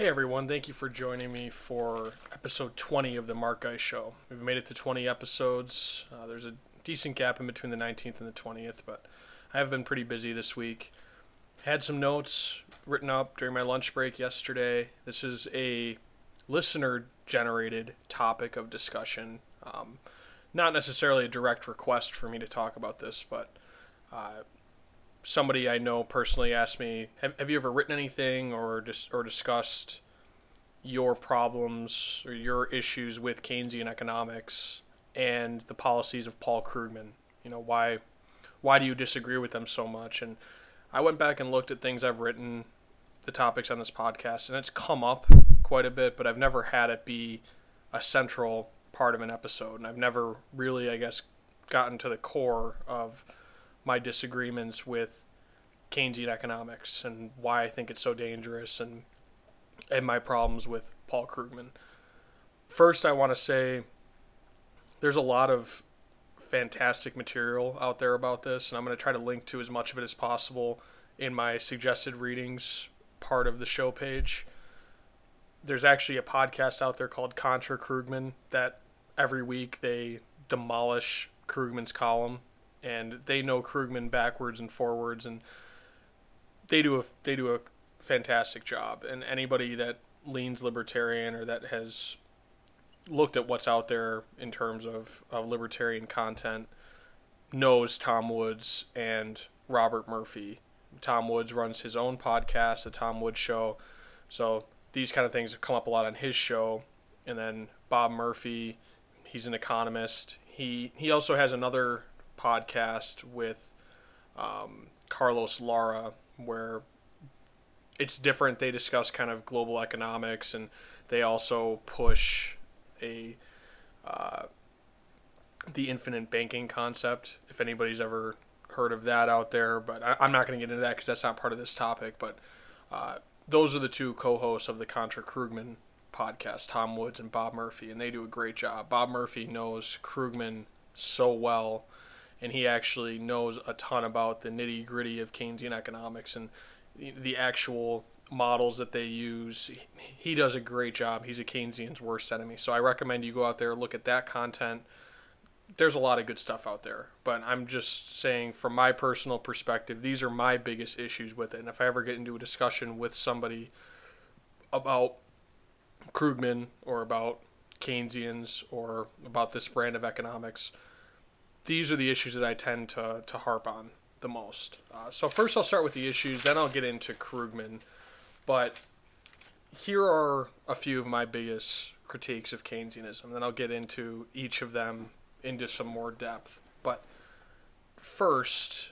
Hey everyone, thank you for joining me for episode 20 of the Mark Guy Show. We've made it to 20 episodes. Uh, there's a decent gap in between the 19th and the 20th, but I have been pretty busy this week. Had some notes written up during my lunch break yesterday. This is a listener generated topic of discussion. Um, not necessarily a direct request for me to talk about this, but uh, somebody I know personally asked me, have, have you ever written anything or dis- or discussed your problems or your issues with Keynesian economics and the policies of Paul Krugman? You know, why why do you disagree with them so much? And I went back and looked at things I've written, the topics on this podcast, and it's come up quite a bit, but I've never had it be a central part of an episode, and I've never really, I guess, gotten to the core of my disagreements with Keynesian economics and why I think it's so dangerous and and my problems with Paul Krugman. First, I want to say there's a lot of fantastic material out there about this, and I'm going to try to link to as much of it as possible in my suggested readings part of the show page. There's actually a podcast out there called Contra Krugman that every week they demolish Krugman's column and they know Krugman backwards and forwards, and they do a they do a fantastic job. And anybody that leans libertarian or that has looked at what's out there in terms of, of libertarian content knows Tom Woods and Robert Murphy. Tom Woods runs his own podcast, the Tom Woods Show. So these kind of things have come up a lot on his show. And then Bob Murphy, he's an economist. He he also has another podcast with um, Carlos Lara where it's different. They discuss kind of global economics and they also push a uh, the infinite banking concept. If anybody's ever heard of that out there, but I, am not going to get into that because that's not part of this topic. But uh, those are the two co-hosts of the Contra Krugman podcast, Tom Woods and Bob Murphy, and they do a great job. Bob Murphy knows Krugman so well and he actually knows a ton about the nitty gritty of Keynesian economics and the actual models that they use. He does a great job. He's a Keynesian's worst enemy. So I recommend you go out there, look at that content. There's a lot of good stuff out there, but I'm just saying from my personal perspective, these are my biggest issues with it. And if I ever get into a discussion with somebody about Krugman or about Keynesians or about this brand of economics, these are the issues that I tend to, to harp on the most. Uh, so first I'll start with the issues, then I'll get into Krugman. But here are a few of my biggest critiques of Keynesianism. Then I'll get into each of them into some more depth. But first,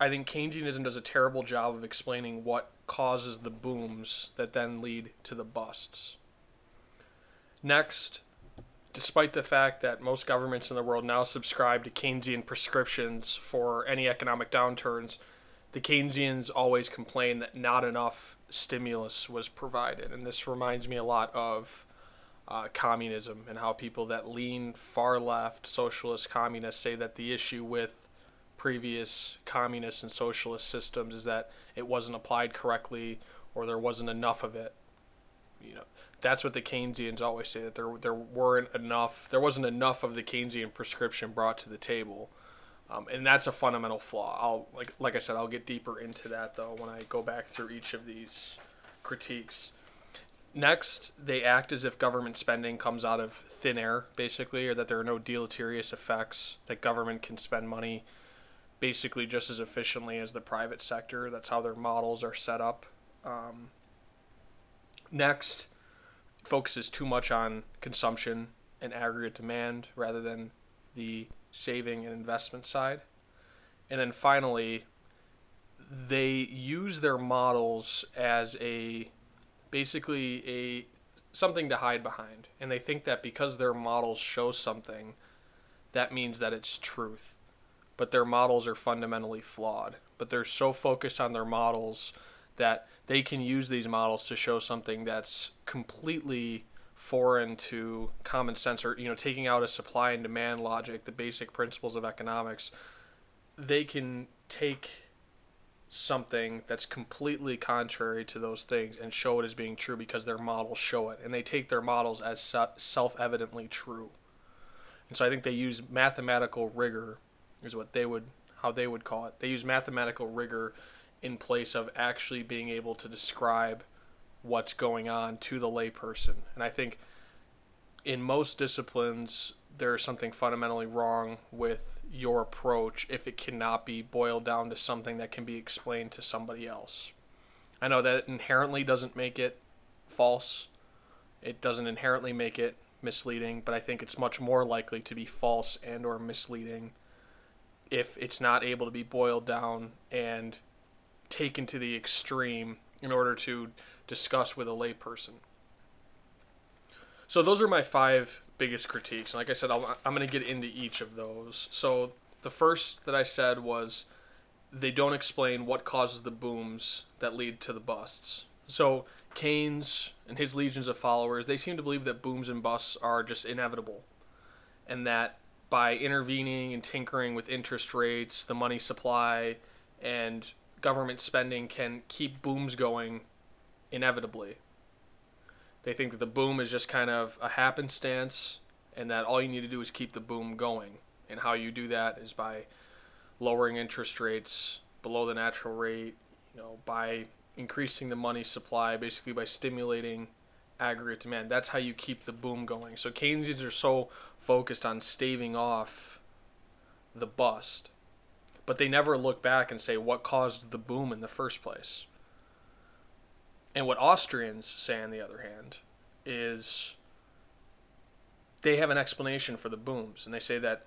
I think Keynesianism does a terrible job of explaining what causes the booms that then lead to the busts. Next, despite the fact that most governments in the world now subscribe to Keynesian prescriptions for any economic downturns, the Keynesians always complain that not enough stimulus was provided. And this reminds me a lot of uh, communism and how people that lean far left, socialist, communists, say that the issue with previous communist and socialist systems is that it wasn't applied correctly or there wasn't enough of it. You know, that's what the Keynesians always say that there there weren't enough, there wasn't enough of the Keynesian prescription brought to the table, um, and that's a fundamental flaw. I'll like like I said, I'll get deeper into that though when I go back through each of these critiques. Next, they act as if government spending comes out of thin air, basically, or that there are no deleterious effects, that government can spend money basically just as efficiently as the private sector. That's how their models are set up. Um, next, focuses too much on consumption and aggregate demand rather than the saving and investment side. And then finally, they use their models as a basically a something to hide behind. And they think that because their models show something, that means that it's truth. But their models are fundamentally flawed. But they're so focused on their models that they can use these models to show something that's completely foreign to common sense or you know taking out a supply and demand logic the basic principles of economics. They can take something that's completely contrary to those things and show it as being true because their models show it. And they take their models as self-evidently true. And so i think they use mathematical rigor is what they would how they would call it. They use mathematical rigor in place of actually being able to describe what's going on to the layperson and i think in most disciplines there's something fundamentally wrong with your approach if it cannot be boiled down to something that can be explained to somebody else. I know that inherently doesn't make it false. It doesn't inherently make it misleading, but I think it's much more likely to be false and or misleading if it's not able to be boiled down and taken to the extreme in order to discuss with a layperson. So those are my five biggest critiques. And like I said, i am going to get into each of those. So the first that I said was they don't explain what causes the booms that lead to the busts. So Keynes and his legions of followers, they seem to believe that booms and busts are just inevitable, and that by intervening and tinkering with interest rates, the money supply, and government spending can keep booms going inevitably. They think that the boom is just kind of a happenstance and that all you need to do is keep the boom going. And how you do that is by lowering interest rates below the natural rate, you know, by increasing the money supply, basically by stimulating aggregate demand. That's how you keep the boom going. So Keynesians are so focused on staving off the bust, but they never look back and say what caused the boom in the first place. And what Austrians say, on the other hand, is they have an explanation for the booms. And they say that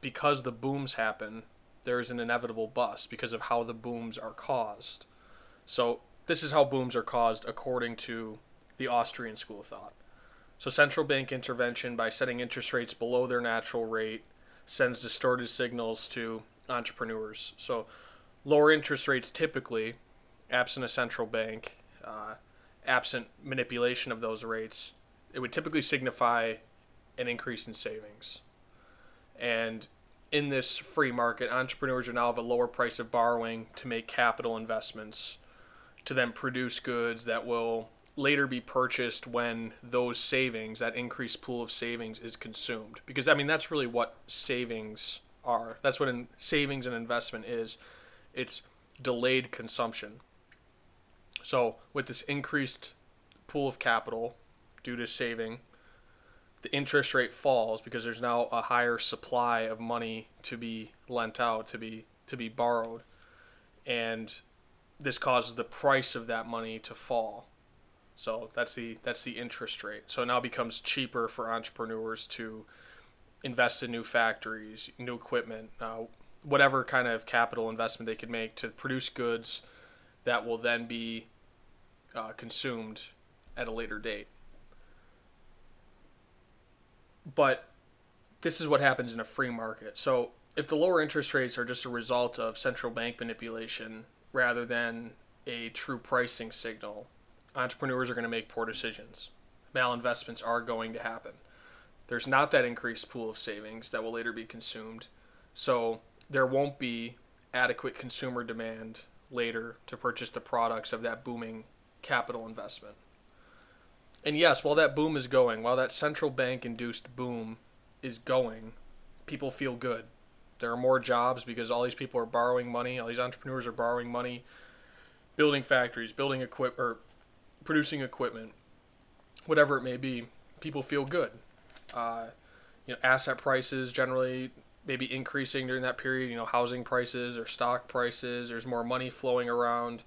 because the booms happen, there is an inevitable bust because of how the booms are caused. So, this is how booms are caused according to the Austrian school of thought. So, central bank intervention by setting interest rates below their natural rate sends distorted signals to entrepreneurs. So, lower interest rates typically, absent a central bank, uh, absent manipulation of those rates, it would typically signify an increase in savings. And in this free market, entrepreneurs are now have a lower price of borrowing to make capital investments to then produce goods that will later be purchased when those savings, that increased pool of savings, is consumed. Because, I mean, that's really what savings are. That's what in savings and investment is. It's delayed consumption. So, with this increased pool of capital due to saving, the interest rate falls because there's now a higher supply of money to be lent out, to be to be borrowed, and this causes the price of that money to fall. So that's the that's the interest rate. So it now becomes cheaper for entrepreneurs to invest in new factories, new equipment, uh, whatever kind of capital investment they could make to produce goods that will then be uh, consumed at a later date. But this is what happens in a free market. So if the lower interest rates are just a result of central bank manipulation rather than a true pricing signal, entrepreneurs are going to make poor decisions. Malinvestments are going to happen. There's not that increased pool of savings that will later be consumed. So there won't be adequate consumer demand later to purchase the products of that booming capital investment. And yes, while that boom is going, while that central bank induced boom is going, people feel good. There are more jobs because all these people are borrowing money, all these entrepreneurs are borrowing money, building factories, building equip or producing equipment, whatever it may be. People feel good. Uh, you know, asset prices generally maybe increasing during that period. You know, housing prices or stock prices. There's more money flowing around.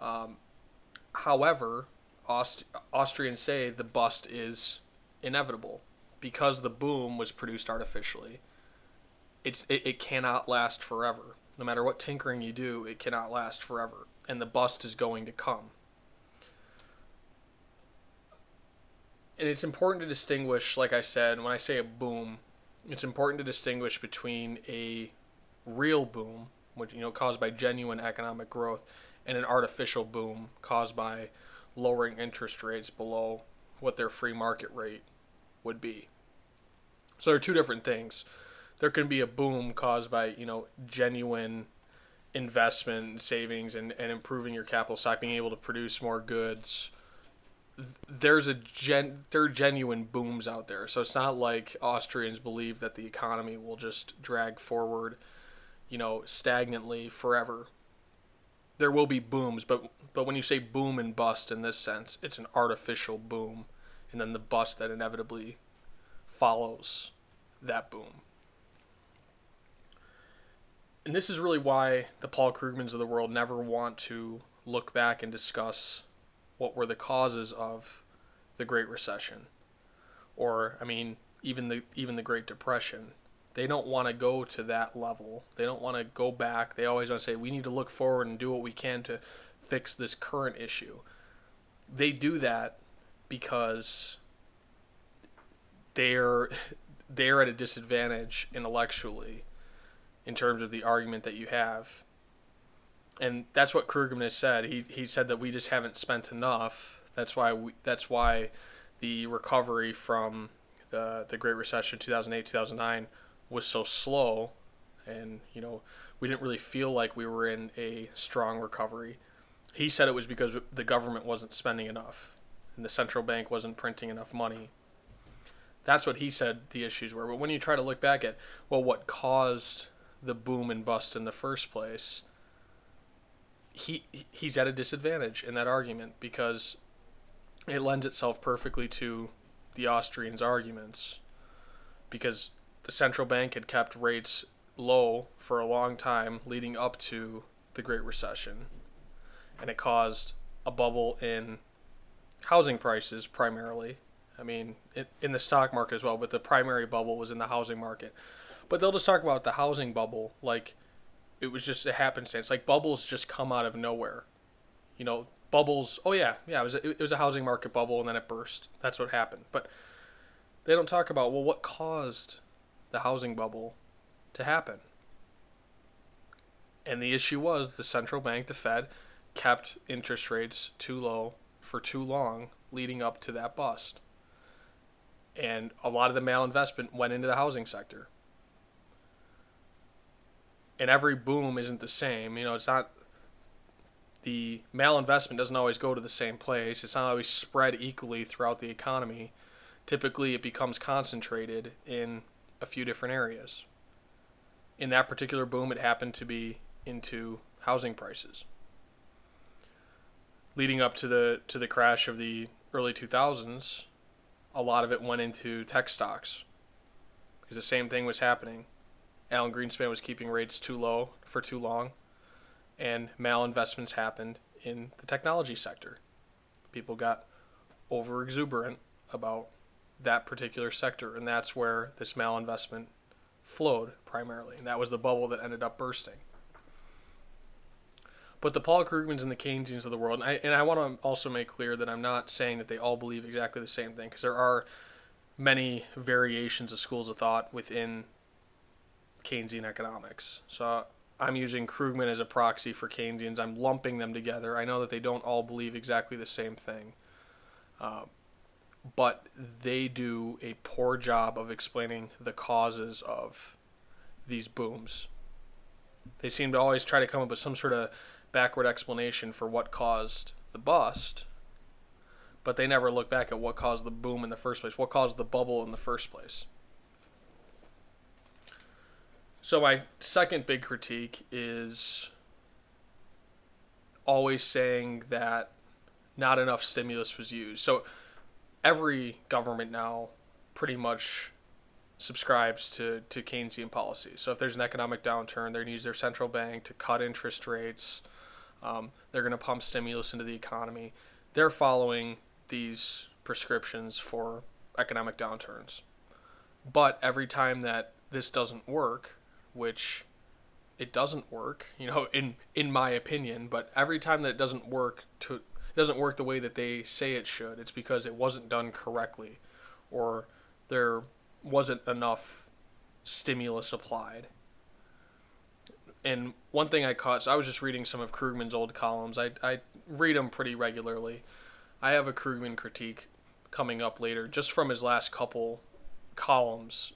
Um, However, Aust- Austrians say the bust is inevitable because the boom was produced artificially. It's it, it cannot last forever. No matter what tinkering you do, it cannot last forever, and the bust is going to come. And it's important to distinguish, like I said, when I say a boom, it's important to distinguish between a real boom, which you know caused by genuine economic growth, and an artificial boom caused by lowering interest rates below what their free market rate would be. So there are two different things. There can be a boom caused by, you know, genuine investment savings and, and improving your capital stock, being able to produce more goods, there's a gen there are genuine booms out there. So it's not like Austrians believe that the economy will just drag forward, you know, stagnantly forever. There will be booms, but but when you say boom and bust in this sense, it's an artificial boom, and then the bust that inevitably follows that boom. And this is really why the Paul Krugmans of the world never want to look back and discuss what were the causes of the Great Recession, or I mean, even the even the Great Depression. They don't want to go to that level. They don't want to go back. They always want to say we need to look forward and do what we can to fix this current issue. They do that because they're they're at a disadvantage intellectually in terms of the argument that you have and that's what Krugman has said. He he said that we just haven't spent enough. That's why we, that's why the recovery from the the Great Recession 2008 2009 was so slow, and you know we didn't really feel like we were in a strong recovery. He said it was because the government wasn't spending enough, and the central bank wasn't printing enough money. That's what he said the issues were. But when you try to look back at well, what caused the boom and bust in the first place? He he's at a disadvantage in that argument because it lends itself perfectly to the Austrians' arguments because the central bank had kept rates low for a long time leading up to the Great Recession, and it caused a bubble in housing prices primarily. I mean, it, in the stock market as well, but the primary bubble was in the housing market. But they'll just talk about the housing bubble like it was just a happenstance. Like bubbles just come out of nowhere. You know, bubbles. Oh yeah, yeah. It was a, it was a housing market bubble, and then it burst. That's what happened. But they don't talk about well, what caused the housing bubble to happen. And the issue was the central bank, the Fed, kept interest rates too low for too long, leading up to that bust. And a lot of the malinvestment went into the housing sector and every boom isn't the same. You know, it's not the malinvestment doesn't always go to the same place. It's not always spread equally throughout the economy. Typically, it becomes concentrated in a few different areas. In that particular boom, it happened to be into housing prices. Leading up to the to the crash of the early 2000s, a lot of it went into tech stocks because the same thing was happening Alan Greenspan was keeping rates too low for too long, and malinvestments happened in the technology sector. People got over exuberant about that particular sector, and that's where this malinvestment flowed primarily, and that was the bubble that ended up bursting. But the Paul Krugmans and the Keynesians of the world, and I, and I want to also make clear that I'm not saying that they all believe exactly the same thing, because there are many variations of schools of thought within Keynesian economics. So I'm using Krugman as a proxy for Keynesians. I'm lumping them together. I know that they don't all believe exactly the same thing, uh, but they do a poor job of explaining the causes of these booms. They seem to always try to come up with some sort of backward explanation for what caused the bust, but they never look back at what caused the boom in the first place, what caused the bubble in the first place. So my second big critique is always saying that not enough stimulus was used. So every government now pretty much subscribes to, to Keynesian policy. So if there's an economic downturn, they're going to use their central bank to cut interest rates. Um, they're going to pump stimulus into the economy. They're following these prescriptions for economic downturns. But every time that this doesn't work, which it doesn't work, you know, in in my opinion, but every time that it doesn't work to it doesn't work the way that they say it should, it's because it wasn't done correctly or there wasn't enough stimulus applied. And one thing I caught, so I was just reading some of Krugman's old columns. I, I read them pretty regularly. I have a Krugman critique coming up later, just from his last couple columns.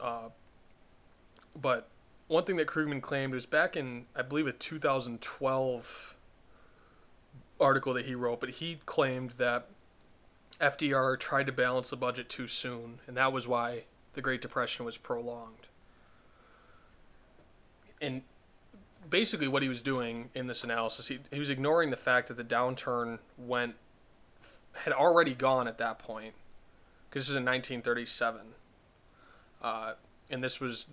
Uh, but one thing that Krugman claimed was back in, I believe, a 2012 article that he wrote, but he claimed that FDR tried to balance the budget too soon, and that was why the Great Depression was prolonged. And basically, what he was doing in this analysis, he, he was ignoring the fact that the downturn went had already gone at that point, because this was in 1937, uh, and this was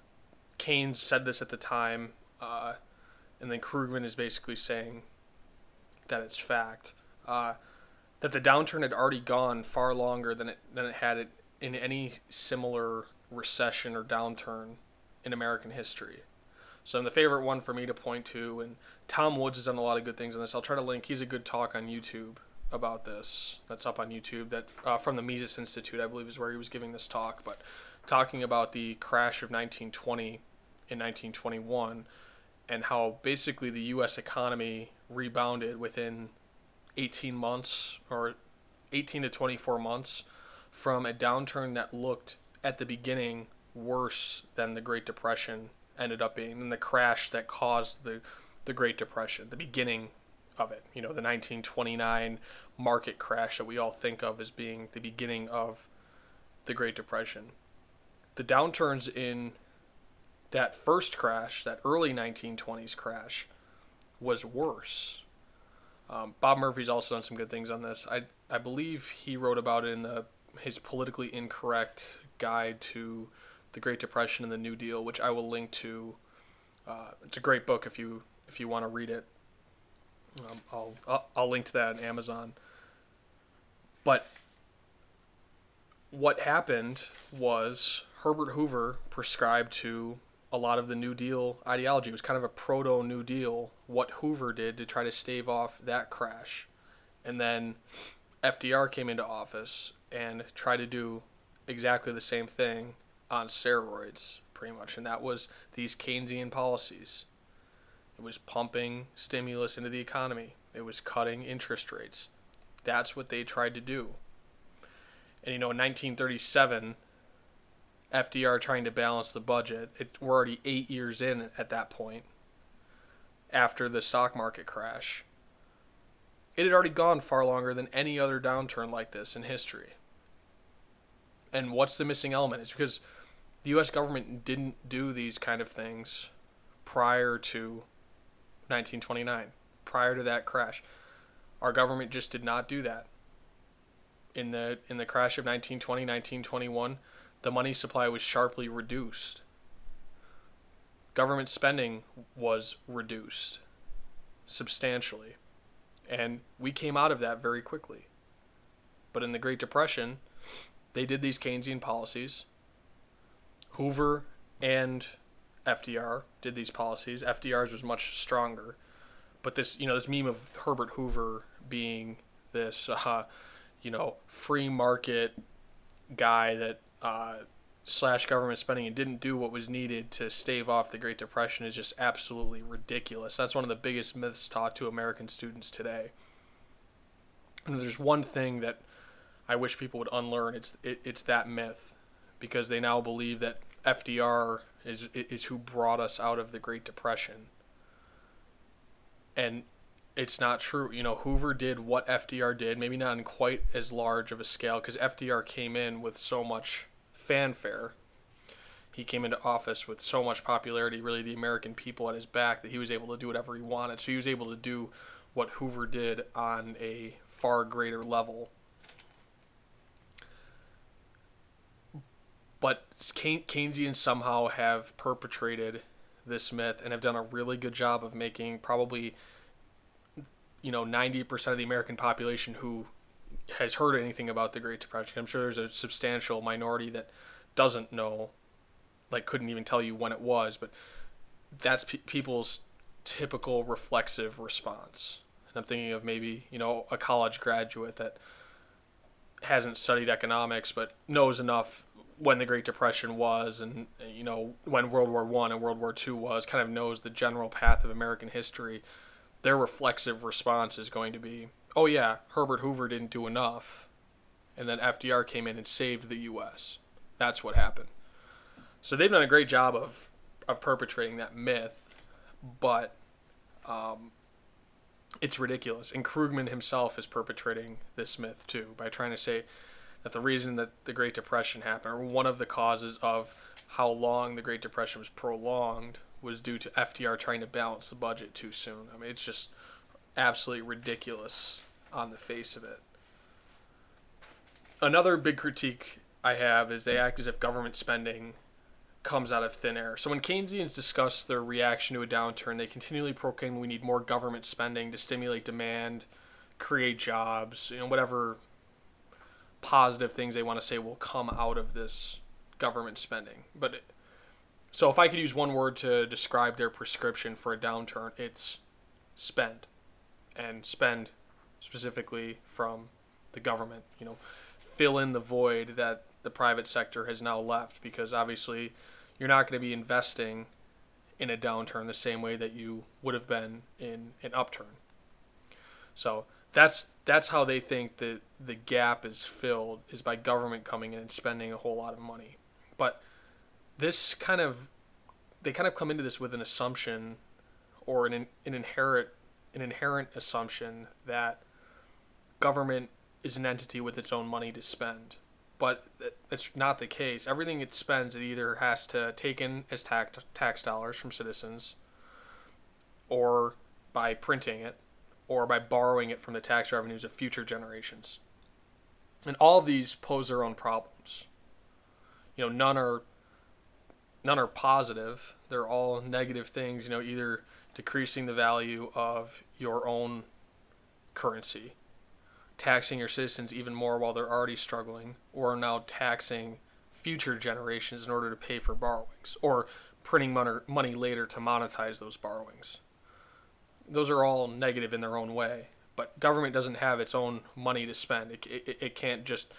Keynes said this at the time, uh, and then Krugman is basically saying that it's fact. Uh, that the downturn had already gone far longer than it than it had it in any similar recession or downturn in American history. So, the favorite one for me to point to, and Tom Woods has done a lot of good things on this. I'll try to link. He's a good talk on YouTube about this. That's up on YouTube. That uh, from the Mises Institute, I believe, is where he was giving this talk. But talking about the crash of 1920 in 1921 and how basically the U.S. economy rebounded within 18 months or 18 to 24 months from a downturn that looked at the beginning worse than the Great Depression ended up being, than the crash that caused the the Great Depression, the beginning of it. You know, the 1929 market crash that we all think of as being the beginning of the Great Depression. The downturns in that first crash, that early 1920s crash, was worse. Um, Bob Murphy's also done some good things on this. I I believe he wrote about it in the his politically incorrect guide to the Great Depression and the New Deal, which I will link to. Uh, it's a great book if you if you want to read it. Um, I'll, I'll I'll link to that on Amazon. But what happened was Herbert Hoover prescribed to a lot of the New Deal ideology. It was kind of a proto New Deal, what Hoover did to try to stave off that crash. And then FDR came into office and tried to do exactly the same thing on steroids, pretty much. And that was these Keynesian policies. It was pumping stimulus into the economy, it was cutting interest rates. That's what they tried to do. And you know, in 1937, FDR trying to balance the budget. It, we're already eight years in at that point after the stock market crash. It had already gone far longer than any other downturn like this in history. And what's the missing element? It's because the US government didn't do these kind of things prior to 1929, prior to that crash. Our government just did not do that. In the in the crash of 1920, 1921, the money supply was sharply reduced. Government spending was reduced substantially. And we came out of that very quickly. But in the Great Depression, they did these Keynesian policies. Hoover and FDR did these policies. FDR's was much stronger. But this, you know, this meme of Herbert Hoover being this, uh, you know, free market guy that uh, slash government spending and didn't do what was needed to stave off the Great Depression is just absolutely ridiculous. That's one of the biggest myths taught to American students today. And there's one thing that I wish people would unlearn. It's it, it's that myth, because they now believe that FDR is is who brought us out of the Great Depression. And it's not true. You know, Hoover did what FDR did, maybe not in quite as large of a scale, because FDR came in with so much fanfare. He came into office with so much popularity, really the American people at his back, that he was able to do whatever he wanted. So he was able to do what Hoover did on a far greater level. But Keynesians somehow have perpetrated this myth and have done a really good job of making probably you know 90% of the American population who has heard anything about the Great Depression. I'm sure there's a substantial minority that doesn't know, like couldn't even tell you when it was, but that's pe- people's typical reflexive response. And I'm thinking of maybe, you know, a college graduate that hasn't studied economics but knows enough when the Great Depression was and you know when World War 1 and World War 2 was, kind of knows the general path of American history their reflexive response is going to be, oh yeah, Herbert Hoover didn't do enough. And then FDR came in and saved the U.S. That's what happened. So they've done a great job of of perpetrating that myth, but um, it's ridiculous. And Krugman himself is perpetrating this myth too by trying to say that the reason that the Great Depression happened, or one of the causes of how long the Great Depression was prolonged, was due to FDR trying to balance the budget too soon. I mean, it's just absolutely ridiculous on the face of it. Another big critique I have is they act as if government spending comes out of thin air. So when Keynesians discuss their reaction to a downturn, they continually proclaim we need more government spending to stimulate demand, create jobs, you know, whatever positive things they want to say will come out of this government spending. But so if I could use one word to describe their prescription for a downturn, it's spend. And spend specifically from the government, you know, fill in the void that the private sector has now left because obviously you're not going to be investing in a downturn the same way that you would have been in an upturn. So that's that's how they think that the gap is filled is by government coming in and spending a whole lot of money. But this kind of they kind of come into this with an assumption or an an inherent an inherent assumption that government is an entity with its own money to spend. But it's not the case. Everything it spends, it either has to take in as tax, tax dollars from citizens, or by printing it, or by borrowing it from the tax revenues of future generations. And all of these pose their own problems. You know, none are none are positive. They're all negative things. You know, either decreasing the value of your own currency taxing your citizens even more while they're already struggling, or now taxing future generations in order to pay for borrowings, or printing money later to monetize those borrowings. Those are all negative in their own way, but government doesn't have its own money to spend. It, it, it can't just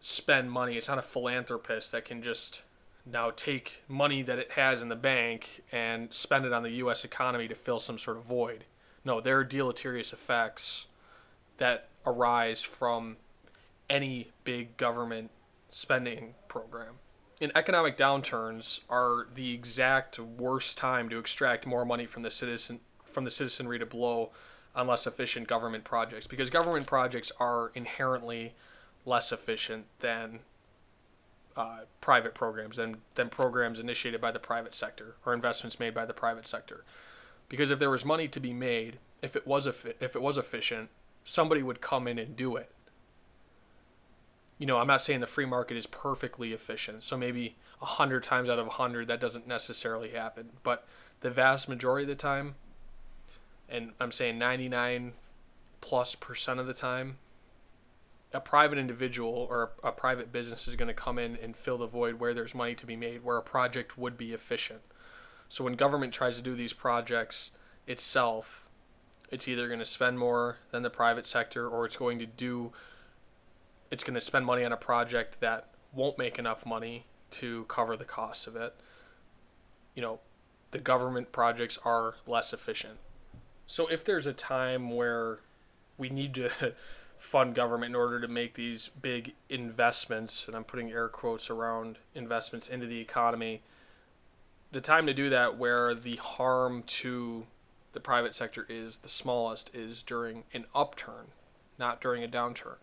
spend money. It's not a philanthropist that can just now take money that it has in the bank and spend it on the U.S. economy to fill some sort of void. No, there are deleterious effects that arise from any big government spending program. And economic downturns are the exact worst time to extract more money from the citizen from the citizenry to blow on less efficient government projects because government projects are inherently less efficient than uh, private programs than, than programs initiated by the private sector or investments made by the private sector. Because if there was money to be made, if it was if it was efficient, somebody would come in and do it. You know, I'm not saying the free market is perfectly efficient. So maybe 100 times out of 100 that doesn't necessarily happen, but the vast majority of the time and I'm saying 99 plus percent of the time a private individual or a private business is going to come in and fill the void where there's money to be made, where a project would be efficient. So when government tries to do these projects itself, it's either going to spend more than the private sector or it's going to do it's going to spend money on a project that won't make enough money to cover the costs of it you know the government projects are less efficient so if there's a time where we need to fund government in order to make these big investments and I'm putting air quotes around investments into the economy the time to do that where the harm to the private sector is the smallest is during an upturn, not during a downturn.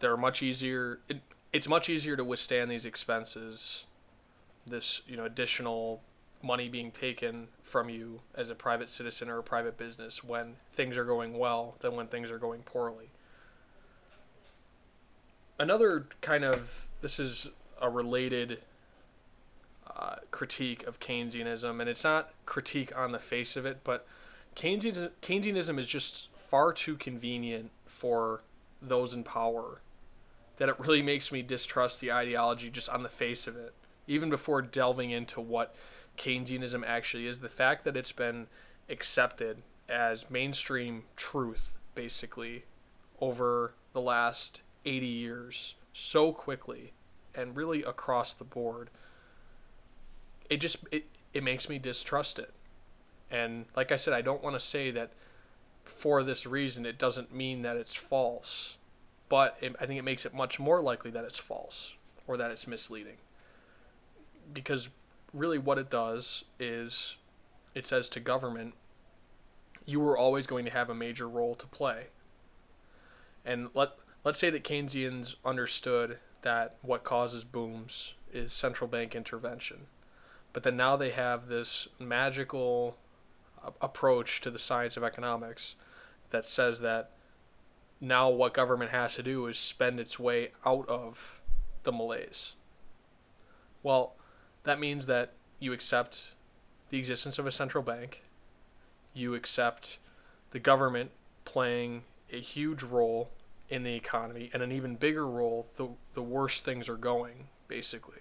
They're much easier. It, it's much easier to withstand these expenses, this you know additional money being taken from you as a private citizen or a private business when things are going well than when things are going poorly. Another kind of this is a related uh, critique of Keynesianism, and it's not critique on the face of it, but Keynesianism, Keynesianism is just far too convenient for those in power that it really makes me distrust the ideology just on the face of it. Even before delving into what Keynesianism actually is, the fact that it's been accepted as mainstream truth, basically, over the last 80 years so quickly and really across the board it just it, it makes me distrust it and like I said, I don't want to say that for this reason it doesn't mean that it's false, but it, I think it makes it much more likely that it's false or that it's misleading. Because really what it does is it says to government, you were always going to have a major role to play. And let let's say that Keynesians understood that what causes booms is central bank intervention. But then now they have this magical uh, approach to the science of economics that says that now what government has to do is spend its way out of the malaise. Well, that means that you accept the existence of a central bank, you accept the government playing a huge role in the economy and an even bigger role the, the worse things are going, basically.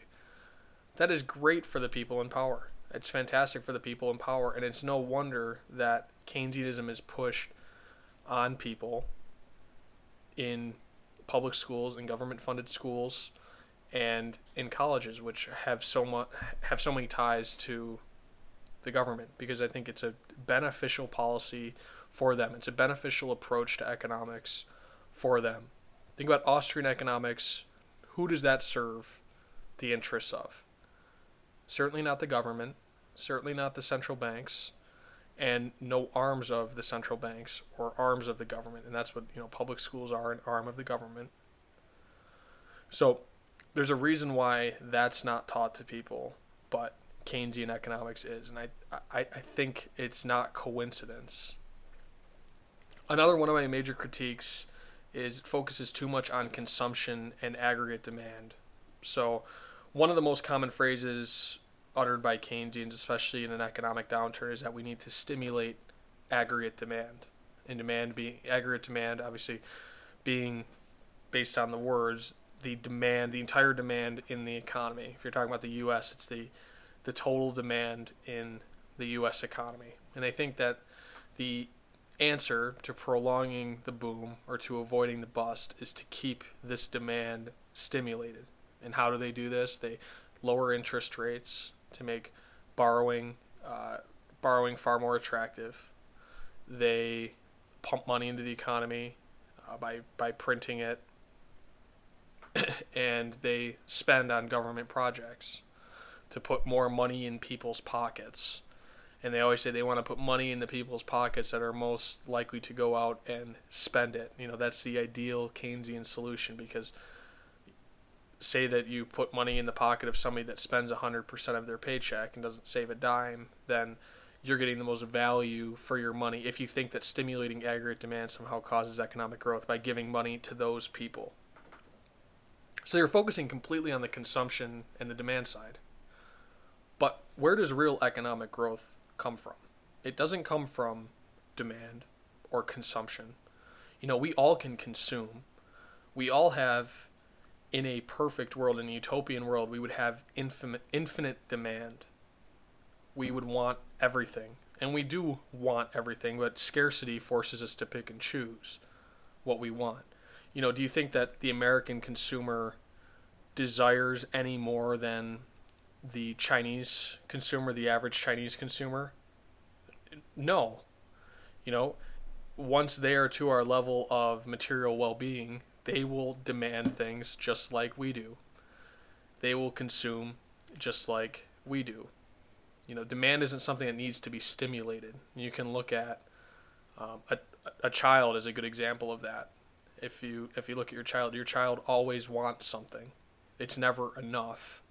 That is great for the people in power. It's fantastic for the people in power, and it's no wonder that Keynesianism is pushed on people in public schools and government funded schools and in colleges which have so much have so many ties to the government because I think it's a beneficial policy for them. It's a beneficial approach to economics for them. Think about Austrian economics. Who does that serve the interests of? Certainly not the government, certainly not the central banks, and no arms of the central banks or arms of the government. And that's what, you know, public schools are an arm of the government. So there's a reason why that's not taught to people, but Keynesian economics is. And I, I, I think it's not coincidence. Another one of my major critiques is it focuses too much on consumption and aggregate demand. So, one of the most common phrases uttered by Keynesians, especially in an economic downturn, is that we need to stimulate aggregate demand. And demand being aggregate demand, obviously, being based on the words, the demand, the entire demand in the economy. If you're talking about the U.S., it's the the total demand in the U.S. economy. And they think that the answer to prolonging the boom or to avoiding the bust is to keep this demand stimulated. And how do they do this? They lower interest rates to make borrowing uh, borrowing far more attractive. They pump money into the economy uh, by by printing it, and they spend on government projects to put more money in people's pockets. And they always say they want to put money in the people's pockets that are most likely to go out and spend it. You know, that's the ideal Keynesian solution because say that you put money in the pocket of somebody that spends 100% of their paycheck and doesn't save a dime, then you're getting the most value for your money if you think that stimulating aggregate demand somehow causes economic growth by giving money to those people. So you're focusing completely on the consumption and the demand side. But where does real economic growth come from? It doesn't come from demand or consumption. You know, we all can consume. We all have in a perfect world, in a utopian world, we would have infinite, infinite demand. We would want everything. And we do want everything, but scarcity forces us to pick and choose what we want. You know, do you think that the American consumer desires any more than the Chinese consumer, the average Chinese consumer? No. You know, once they are to our level of material well being, they will demand things just like we do. They will consume just like we do. You know, demand isn't something that needs to be stimulated. You can look at um, a, a child is a good example of that. If you if you look at your child, your child always wants something. It's never enough.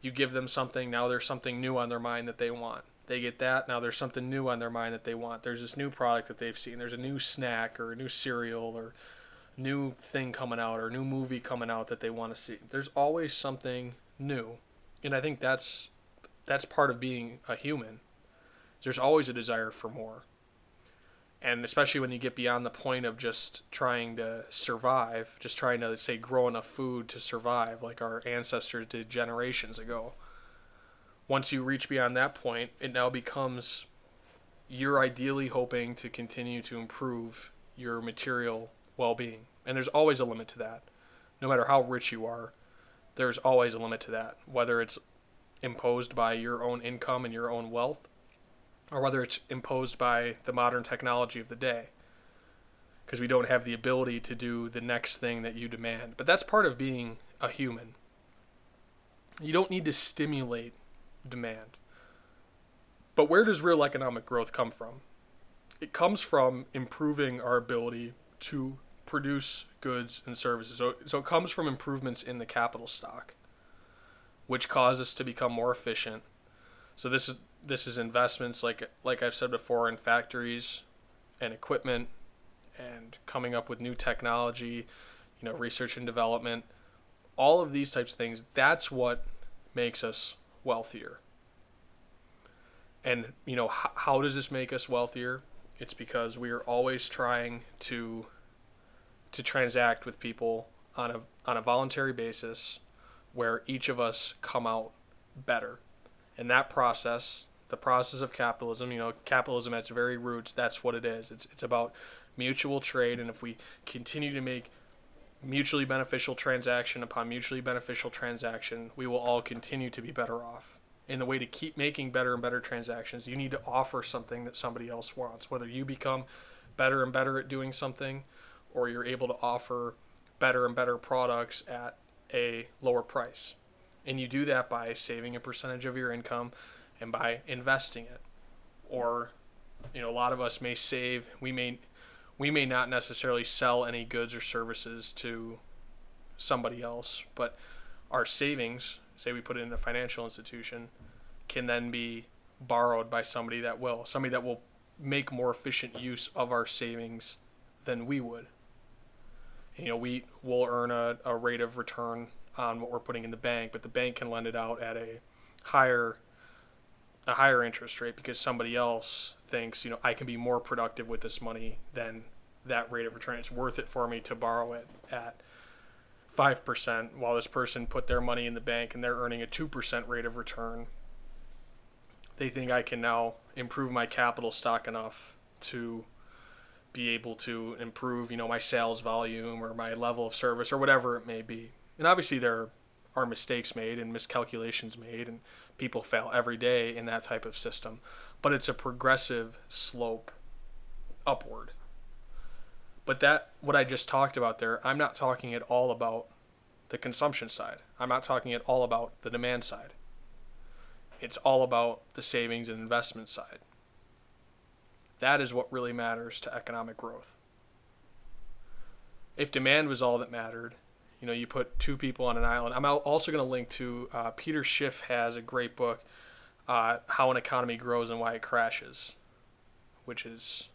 You give them something, now there's something new on their mind that they want. They get that, now there's something new on their mind that they want. There's this new product that they've seen. There's a new snack or a new cereal or new thing coming out or new movie coming out that they want to see. There's always something new. And I think that's that's part of being a human. There's always a desire for more. And especially when you get beyond the point of just trying to survive, just trying to say grow enough food to survive like our ancestors did generations ago. Once you reach beyond that point, it now becomes you're ideally hoping to continue to improve your material well being. And there's always a limit to that. No matter how rich you are, there's always a limit to that. Whether it's imposed by your own income and your own wealth, or whether it's imposed by the modern technology of the day. Because we don't have the ability to do the next thing that you demand. But that's part of being a human. You don't need to stimulate demand. But where does real economic growth come from? It comes from improving our ability to produce goods and services. So, so it comes from improvements in the capital stock, which cause us to become more efficient. So this is this is investments like like I've said before in factories and equipment and coming up with new technology, you know, research and development, all of these types of things, that's what makes us wealthier. And, you know, h- how does this make us wealthier? It's because we are always trying to to transact with people on a on a voluntary basis where each of us come out better. And that process, the process of capitalism, you know, capitalism at its very roots, that's what it is. It's it's about mutual trade and if we continue to make mutually beneficial transaction upon mutually beneficial transaction, we will all continue to be better off. And the way to keep making better and better transactions, you need to offer something that somebody else wants. Whether you become better and better at doing something, or you're able to offer better and better products at a lower price. And you do that by saving a percentage of your income and by investing it. Or, you know, a lot of us may save, we may we may not necessarily sell any goods or services to somebody else, but our savings, say we put it in a financial institution, can then be borrowed by somebody that will, somebody that will make more efficient use of our savings than we would. You know, we will earn a, a rate of return on what we're putting in the bank, but the bank can lend it out at a higher a higher interest rate because somebody else thinks, you know, I can be more productive with this money than that rate of return. It's worth it for me to borrow it at 5% while this person put their money in the bank and they're earning a 2% rate of return. They think I can now improve my capital stock enough to be able to improve, you know, my sales volume or my level of service or whatever it may be. And obviously there are mistakes made and miscalculations made and people fail every day in that type of system, but it's a progressive slope upward. But that what I just talked about there, I'm not talking at all about the consumption side. I'm not talking at all about the demand side. It's all about the savings and investment side. That is what really matters to economic growth. If demand was all that mattered, you know, you put two people on an island. I'm also going to link to uh, Peter Schiff has a great book, uh, How an Economy Grows and Why It Crashes, which is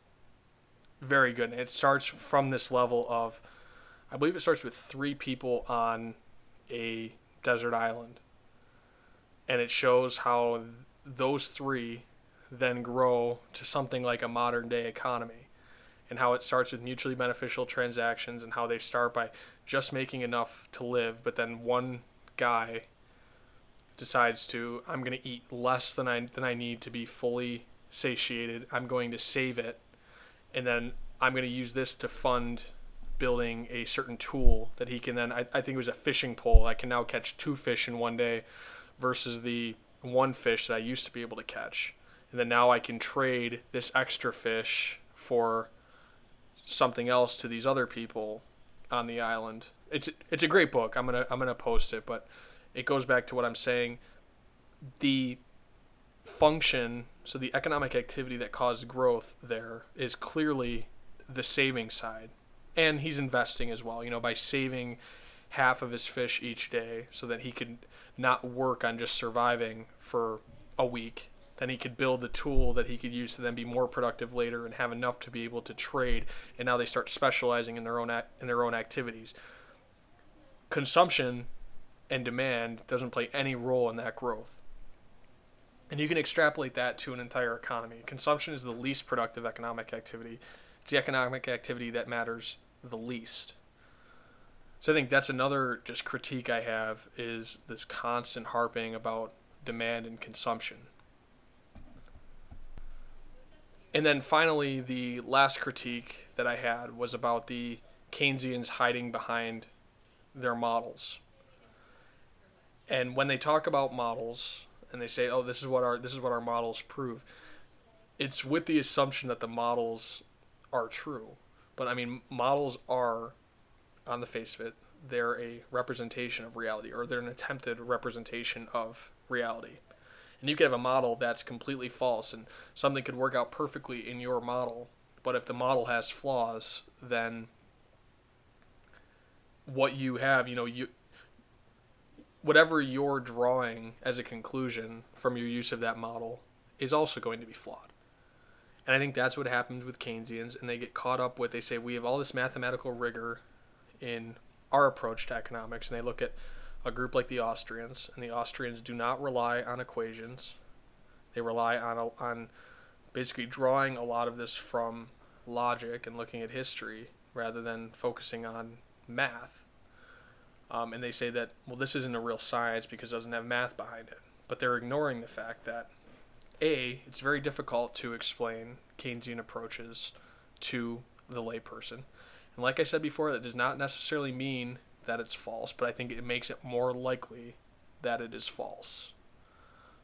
very good. And it starts from this level of, I believe it starts with three people on a desert island. And it shows how those three then grow to something like a modern day economy and how it starts with mutually beneficial transactions and how they start by just making enough to live but then one guy decides to I'm going to eat less than I than I need to be fully satiated. I'm going to save it and then I'm going to use this to fund building a certain tool that he can then I, I think it was a fishing pole. I can now catch two fish in one day versus the one fish that I used to be able to catch and then now I can trade this extra fish for something else to these other people on the island. It's it's a great book. I'm gonna I'm gonna post it, but it goes back to what I'm saying. The function, so the economic activity that caused growth there is clearly the saving side, and he's investing as well. You know, by saving half of his fish each day, so that he could not work on just surviving for a week then he could build the tool that he could use to then be more productive later and have enough to be able to trade and now they start specializing in their own in their own activities. Consumption and demand doesn't play any role in that growth. And you can extrapolate that to an entire economy. Consumption is the least productive economic activity. It's the economic activity that matters the least. So i think that's another just critique i have is this constant harping about demand and consumption and then finally, the last critique that I had was about the Keynesians hiding behind their models. And when they talk about models and they say, "Oh, this is what our this is what our models prove," it's with the assumption that the models are true. But I mean, models are, on the face of it, they're a representation of reality, or they're an attempted representation of reality. And you could have a model that's completely false and something could work out perfectly in your model, but if the model has flaws, then what you have, you know, you whatever you're drawing as a conclusion from your use of that model is also going to be flawed. And I think that's what happens with Keynesians, and they get caught up with they say we have all this mathematical rigor in our approach to economics, and they look at a group like the Austrians, and the Austrians do not rely on equations. They rely on on basically drawing a lot of this from logic and looking at history rather than focusing on math. Um, and they say that well, this isn't a real science because it doesn't have math behind it. But they're ignoring the fact that a it's very difficult to explain Keynesian approaches to the layperson. And like I said before, that does not necessarily mean that it's false, but I think it makes it more likely that it is false.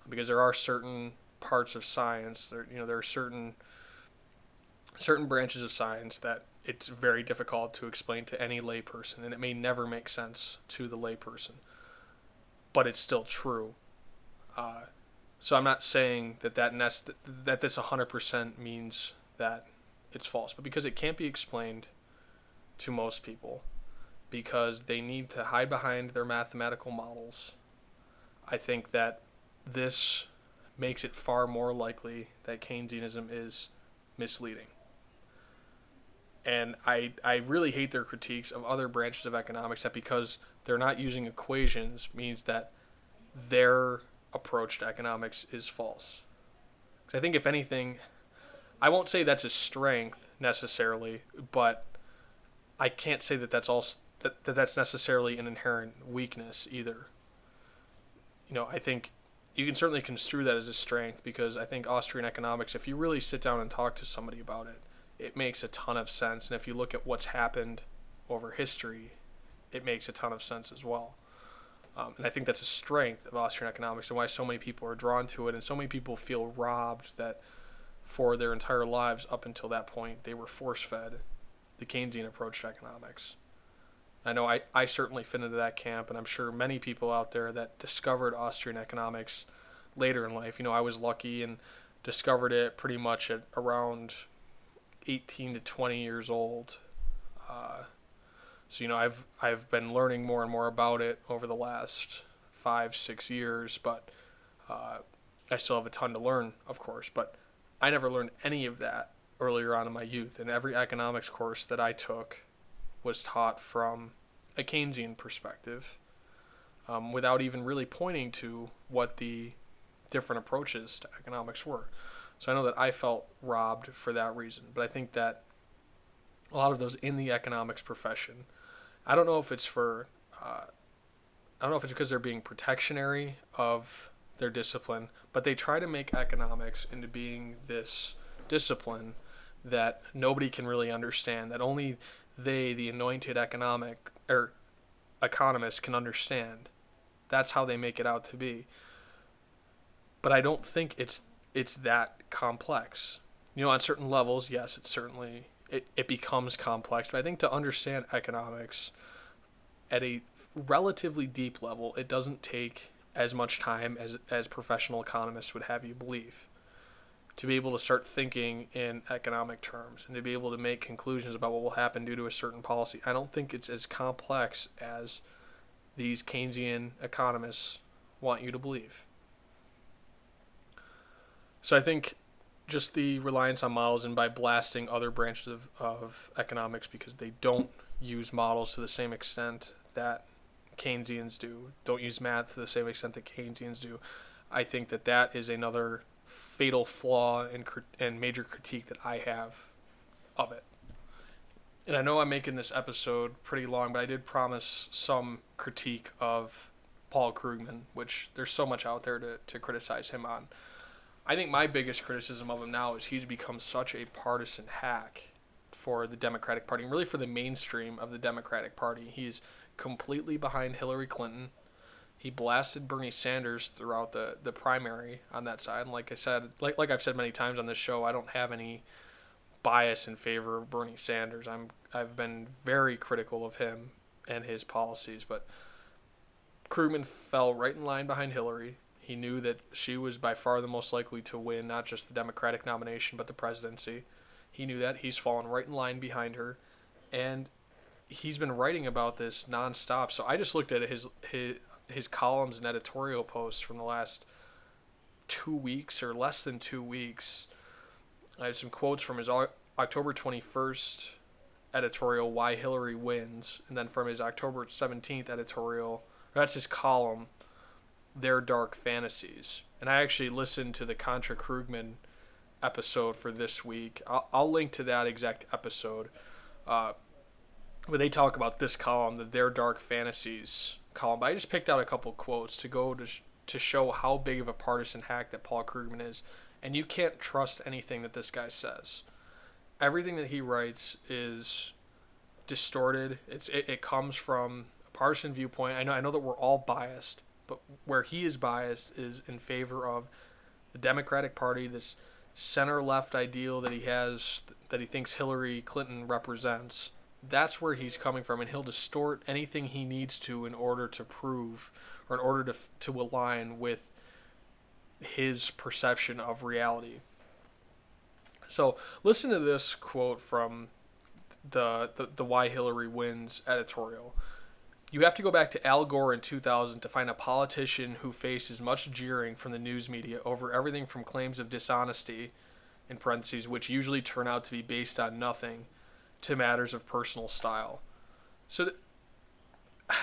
Because there are certain parts of science, there you know, there are certain certain branches of science that it's very difficult to explain to any layperson, and it may never make sense to the layperson, but it's still true. Uh, so I'm not saying that that nest, that this 100% means that it's false, but because it can't be explained to most people, because they need to hide behind their mathematical models, I think that this makes it far more likely that Keynesianism is misleading and I I really hate their critiques of other branches of economics that because they're not using equations means that their approach to economics is false. Because I think if anything, I won't say that's a strength necessarily, but I can't say that that's all that, that that's necessarily an inherent weakness either. You know, I think you can certainly construe that as a strength because I think Austrian economics, if you really sit down and talk to somebody about it, it makes a ton of sense. And if you look at what's happened over history, it makes a ton of sense as well. Um, and I think that's a strength of Austrian economics and why so many people are drawn to it, and so many people feel robbed that for their entire lives up until that point they were force fed the Keynesian approach to economics. I know I, I certainly fit into that camp, and I'm sure many people out there that discovered Austrian economics later in life. You know, I was lucky and discovered it pretty much at around 18 to 20 years old. Uh, so you know, I've I've been learning more and more about it over the last five six years, but uh, I still have a ton to learn, of course. But I never learned any of that earlier on in my youth, and every economics course that I took was taught from a Keynesian perspective, um, without even really pointing to what the different approaches to economics were. So I know that I felt robbed for that reason. But I think that a lot of those in the economics profession, I don't know if it's for, uh, I don't know if it's because they're being protectionary of their discipline, but they try to make economics into being this discipline that nobody can really understand, that only they, the anointed economic or economists, can understand. That's how they make it out to be. But I don't think it's it's that complex. You know, on certain levels, yes, it certainly it, it becomes complex. But I think to understand economics at a relatively deep level, it doesn't take as much time as as professional economists would have you believe. To be able to start thinking in economic terms and to be able to make conclusions about what will happen due to a certain policy, I don't think it's as complex as these Keynesian economists want you to believe. So I think just the reliance on models and by blasting other branches of, of economics because they don't use models to the same extent that Keynesians do, don't use math to the same extent that Keynesians do. I think that that is another fatal flaw and, and major critique that I have of it. And I know I'm making this episode pretty long, but I did promise some critique of Paul Krugman, which there's so much out there to, to criticize him on. I think my biggest criticism of him now is he's become such a partisan hack for the Democratic Party and really for the mainstream of the Democratic Party. He's completely behind Hillary Clinton. He blasted Bernie Sanders throughout the, the primary on that side. And like I said, like like I've said many times on this show, I don't have any bias in favor of Bernie Sanders. I'm I've been very critical of him and his policies, but Krugman fell right in line behind Hillary He knew that she was by far the most likely to win not just the Democratic nomination but the presidency. He knew that. He's fallen right in line behind her, and he's been writing about this nonstop. So I just looked at his his his columns and editorial posts from the last two weeks or less than two weeks. I have some quotes from his October 21st editorial, Why Hillary Wins, and then from his October 17th editorial, that's his column, Their Dark Fantasies. And I actually listened to the Contra Krugman episode for this week. I'll, I'll link to that exact episode. Uh, where they talk about this column, the Their Dark Fantasies column. But I just picked out a couple quotes to go to sh- to show how big of a partisan hack that Paul Krugman is, and you can't trust anything that this guy says. Everything that he writes is distorted. It's it, it comes from a partisan viewpoint. I know I know that we're all biased, but where he is biased is in favor of the Democratic Party, this center left ideal that he has that he thinks Hillary Clinton represents that's where he's coming from, and he'll distort anything he needs to in order to prove or in order to to align with his perception of reality. So listen to this quote from the, the the Why Hillary Wins editorial. You have to go back to Al Gore in 2000 to find a politician who faces much jeering from the news media over everything from claims of dishonesty, in parentheses, which usually turn out to be based on nothing, to matters of personal style. So th-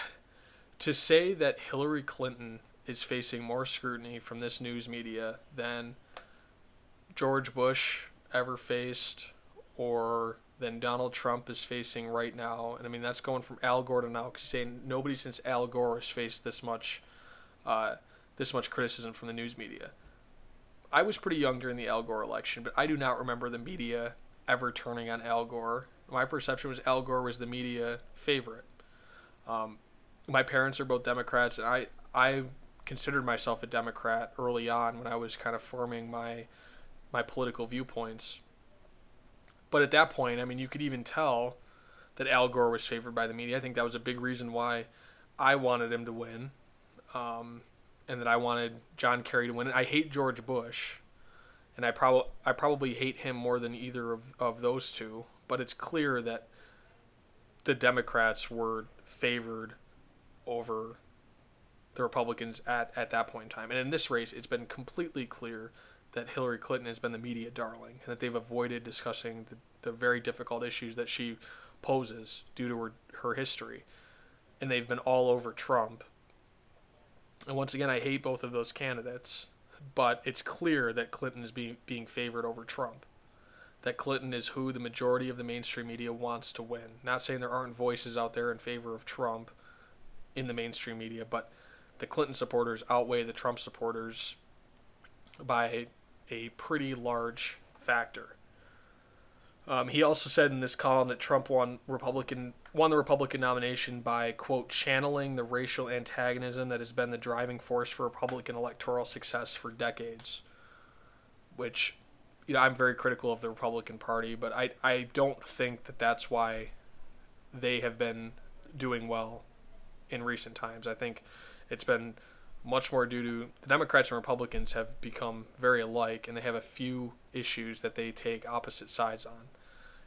to say that Hillary Clinton is facing more scrutiny from this news media than George Bush ever faced or than Donald Trump is facing right now. And I mean, that's going from Al Gore to now because saying nobody since Al Gore has faced this much, uh, this much criticism from the news media. I was pretty young during the Al Gore election, but I do not remember the media ever turning on Al Gore my perception was Al Gore was the media favorite. Um, my parents are both Democrats, and I I considered myself a Democrat early on when I was kind of forming my my political viewpoints. But at that point, I mean, you could even tell that Al Gore was favored by the media. I think that was a big reason why I wanted him to win, um, and that I wanted John Kerry to win. I hate George Bush, and I probably I probably hate him more than either of, of those two but it's clear that the Democrats were favored over the Republicans at, at that point in time. And in this race, it's been completely clear that Hillary Clinton has been the media darling and that they've avoided discussing the, the very difficult issues that she poses due to her, her history. And they've been all over Trump. And once again, I hate both of those candidates, but it's clear that Clinton is being, being favored over Trump that Clinton is who the majority of the mainstream media wants to win. Not saying there aren't voices out there in favor of Trump in the mainstream media, but the Clinton supporters outweigh the Trump supporters by a pretty large factor. Um, he also said in this column that Trump won Republican won the Republican nomination by quote channeling the racial antagonism that has been the driving force for Republican electoral success for decades, which you know, I'm very critical of the Republican Party, but I I don't think that that's why they have been doing well in recent times. I think it's been much more due to the Democrats and Republicans have become very alike, and they have a few issues that they take opposite sides on.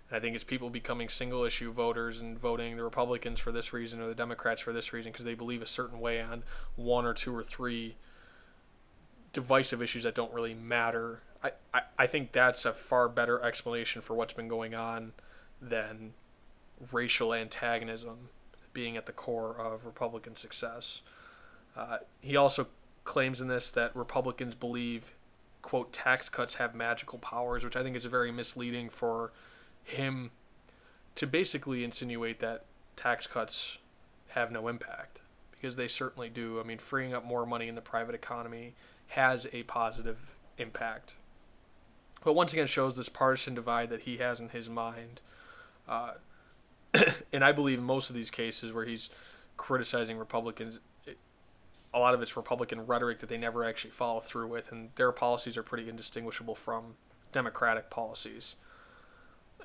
And I think it's people becoming single issue voters and voting the Republicans for this reason or the Democrats for this reason because they believe a certain way on one or two or three divisive issues that don't really matter I, I, I think that's a far better explanation for what's been going on than racial antagonism being at the core of Republican success. Uh, he also claims in this that Republicans believe, quote, tax cuts have magical powers, which I think is very misleading for him to basically insinuate that tax cuts have no impact because they certainly do. I mean, freeing up more money in the private economy has a positive impact but once again shows this partisan divide that he has in his mind. Uh, and I believe in most of these cases where he's criticizing Republicans, it, a lot of it's Republican rhetoric that they never actually follow through with, and their policies are pretty indistinguishable from Democratic policies.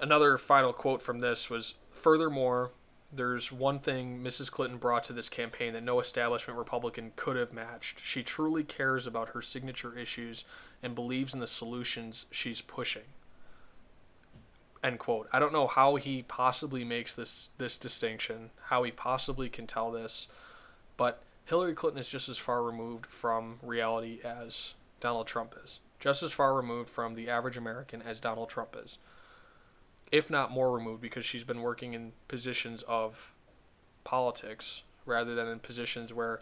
Another final quote from this was Furthermore, there's one thing Mrs. Clinton brought to this campaign that no establishment Republican could have matched. She truly cares about her signature issues and believes in the solutions she's pushing. End quote. I don't know how he possibly makes this this distinction, how he possibly can tell this, but Hillary Clinton is just as far removed from reality as Donald Trump is. Just as far removed from the average American as Donald Trump is if not more removed, because she's been working in positions of politics rather than in positions where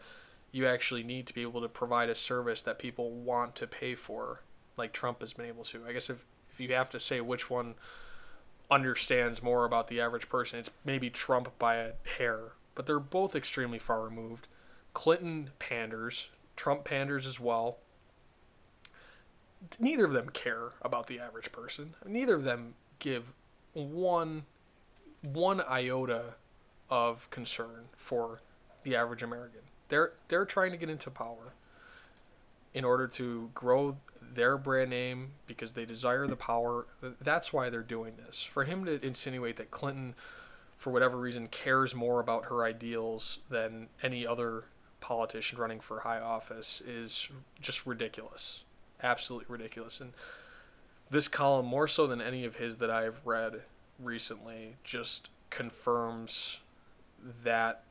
you actually need to be able to provide a service that people want to pay for, like Trump has been able to. I guess if, if you have to say which one understands more about the average person, it's maybe Trump by a hair, but they're both extremely far removed. Clinton panders, Trump panders as well. Neither of them care about the average person. Neither of them give one one iota of concern for the average American. They're they're trying to get into power in order to grow their brand name because they desire the power. That's why they're doing this. For him to insinuate that Clinton for whatever reason cares more about her ideals than any other politician running for high office is just ridiculous. Absolutely ridiculous. And this column, more so than any of his that I've read recently, just confirms that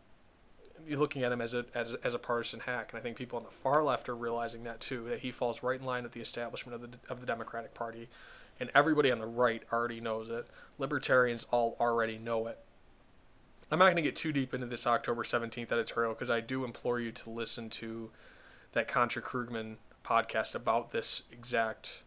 you're looking at him as a as, as a partisan hack, and I think people on the far left are realizing that too. That he falls right in line with the establishment of the of the Democratic Party, and everybody on the right already knows it. Libertarians all already know it. I'm not going to get too deep into this October 17th editorial because I do implore you to listen to that Contra Krugman podcast about this exact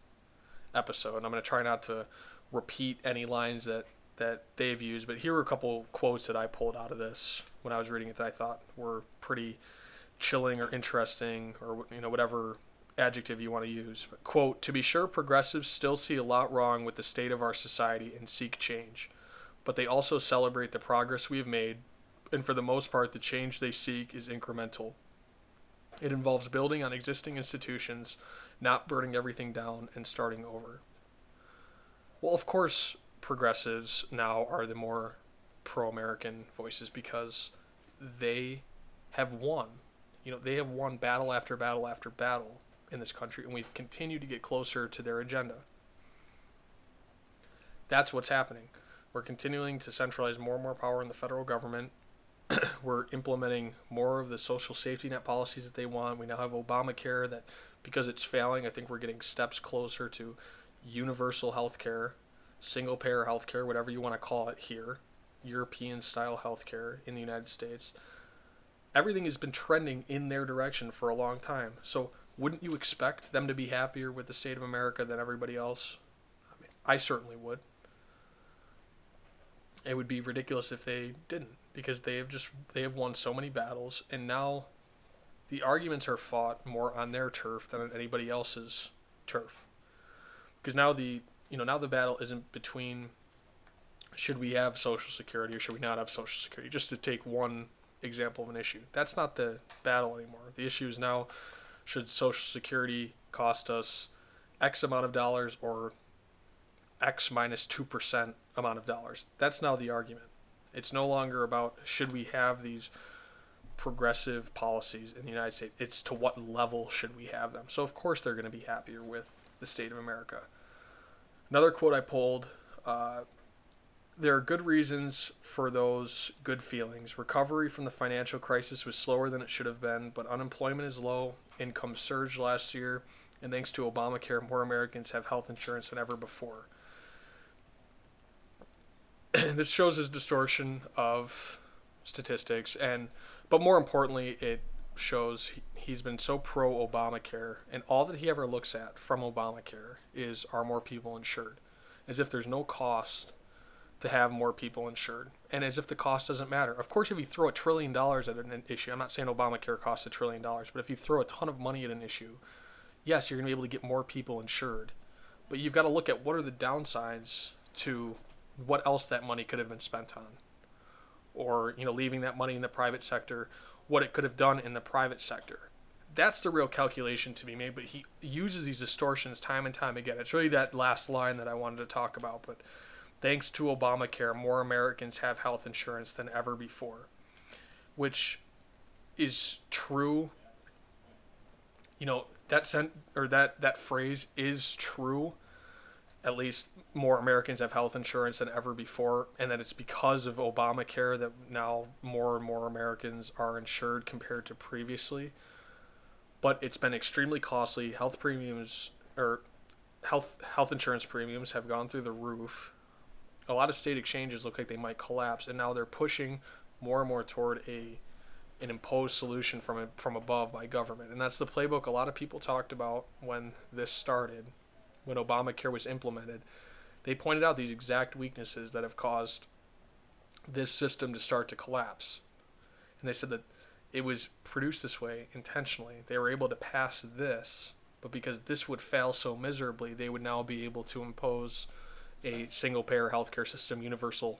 episode. I'm going to try not to repeat any lines that that they've used, but here are a couple quotes that I pulled out of this when I was reading it that I thought were pretty chilling or interesting or you know whatever adjective you want to use. But, quote, to be sure progressives still see a lot wrong with the state of our society and seek change, but they also celebrate the progress we have made, and for the most part the change they seek is incremental. It involves building on existing institutions, not burning everything down and starting over. Well, of course, progressives now are the more pro American voices because they have won. You know, they have won battle after battle after battle in this country, and we've continued to get closer to their agenda. That's what's happening. We're continuing to centralize more and more power in the federal government. We're implementing more of the social safety net policies that they want. We now have Obamacare that, because it's failing, I think we're getting steps closer to universal health care, single payer health care, whatever you want to call it here, European style health care in the United States. Everything has been trending in their direction for a long time. So, wouldn't you expect them to be happier with the state of America than everybody else? I, mean, I certainly would. It would be ridiculous if they didn't because they have just they have won so many battles and now the arguments are fought more on their turf than on anybody else's turf. Because now the you know now the battle isn't between should we have social security or should we not have social security just to take one example of an issue. That's not the battle anymore. The issue is now should social security cost us x amount of dollars or x minus 2% amount of dollars? That's now the argument. It's no longer about should we have these progressive policies in the United States. It's to what level should we have them. So of course they're going to be happier with the state of America. Another quote I pulled uh, there are good reasons for those good feelings. Recovery from the financial crisis was slower than it should have been, but unemployment is low, income surged last year, and thanks to Obamacare, more Americans have health insurance than ever before. this shows his distortion of statistics, and but more importantly, it shows he's been so pro Obamacare, and all that he ever looks at from Obamacare is are more people insured, as if there's no cost to have more people insured, and as if the cost doesn't matter. Of course, if you throw a trillion dollars at an issue, I'm not saying Obamacare costs a trillion dollars, but if you throw a ton of money at an issue, yes, you're going to be able to get more people insured, but you've got to look at what are the downsides to what else that money could have been spent on or you know leaving that money in the private sector what it could have done in the private sector. That's the real calculation to be made, but he uses these distortions time and time again. It's really that last line that I wanted to talk about, but thanks to Obamacare, more Americans have health insurance than ever before, which is true. You know that sent or that that phrase is true. At least more Americans have health insurance than ever before, and that it's because of Obamacare that now more and more Americans are insured compared to previously. But it's been extremely costly. Health premiums or health health insurance premiums have gone through the roof. A lot of state exchanges look like they might collapse, and now they're pushing more and more toward a an imposed solution from from above by government, and that's the playbook a lot of people talked about when this started, when Obamacare was implemented. They pointed out these exact weaknesses that have caused this system to start to collapse, and they said that it was produced this way intentionally. They were able to pass this but because this would fail so miserably, they would now be able to impose a single payer healthcare system, universal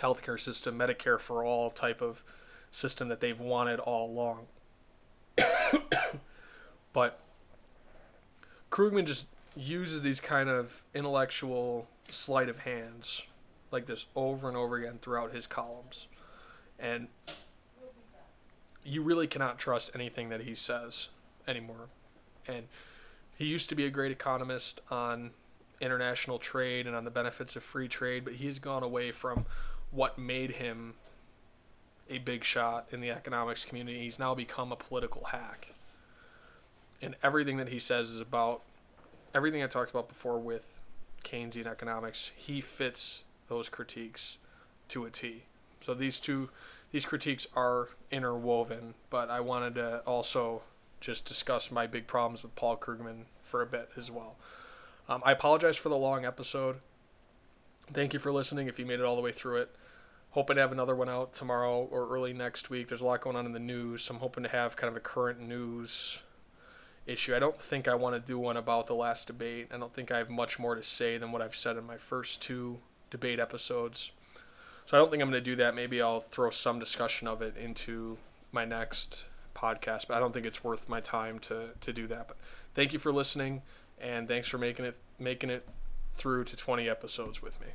healthcare system, Medicare for all type of system that they've wanted all along. but Krugman just uses these kind of intellectual sleight of hands like this over and over again throughout his columns. And you really cannot trust anything that he says anymore and he used to be a great economist on international trade and on the benefits of free trade, but he's gone away from what made him a big shot in the economics community. He's now become a political hack. And everything that he says is about everything I talked about before with Keynesian economics. He fits those critiques to a T. So these two these critiques are interwoven, but I wanted to also just discuss my big problems with Paul Krugman for a bit as well. Um, I apologize for the long episode. Thank you for listening if you made it all the way through it. Hoping to have another one out tomorrow or early next week. There's a lot going on in the news, so I'm hoping to have kind of a current news issue. I don't think I want to do one about the last debate. I don't think I have much more to say than what I've said in my first two debate episodes. So I don't think I'm going to do that. Maybe I'll throw some discussion of it into my next podcast, but I don't think it's worth my time to to do that. But thank you for listening, and thanks for making it making it through to 20 episodes with me.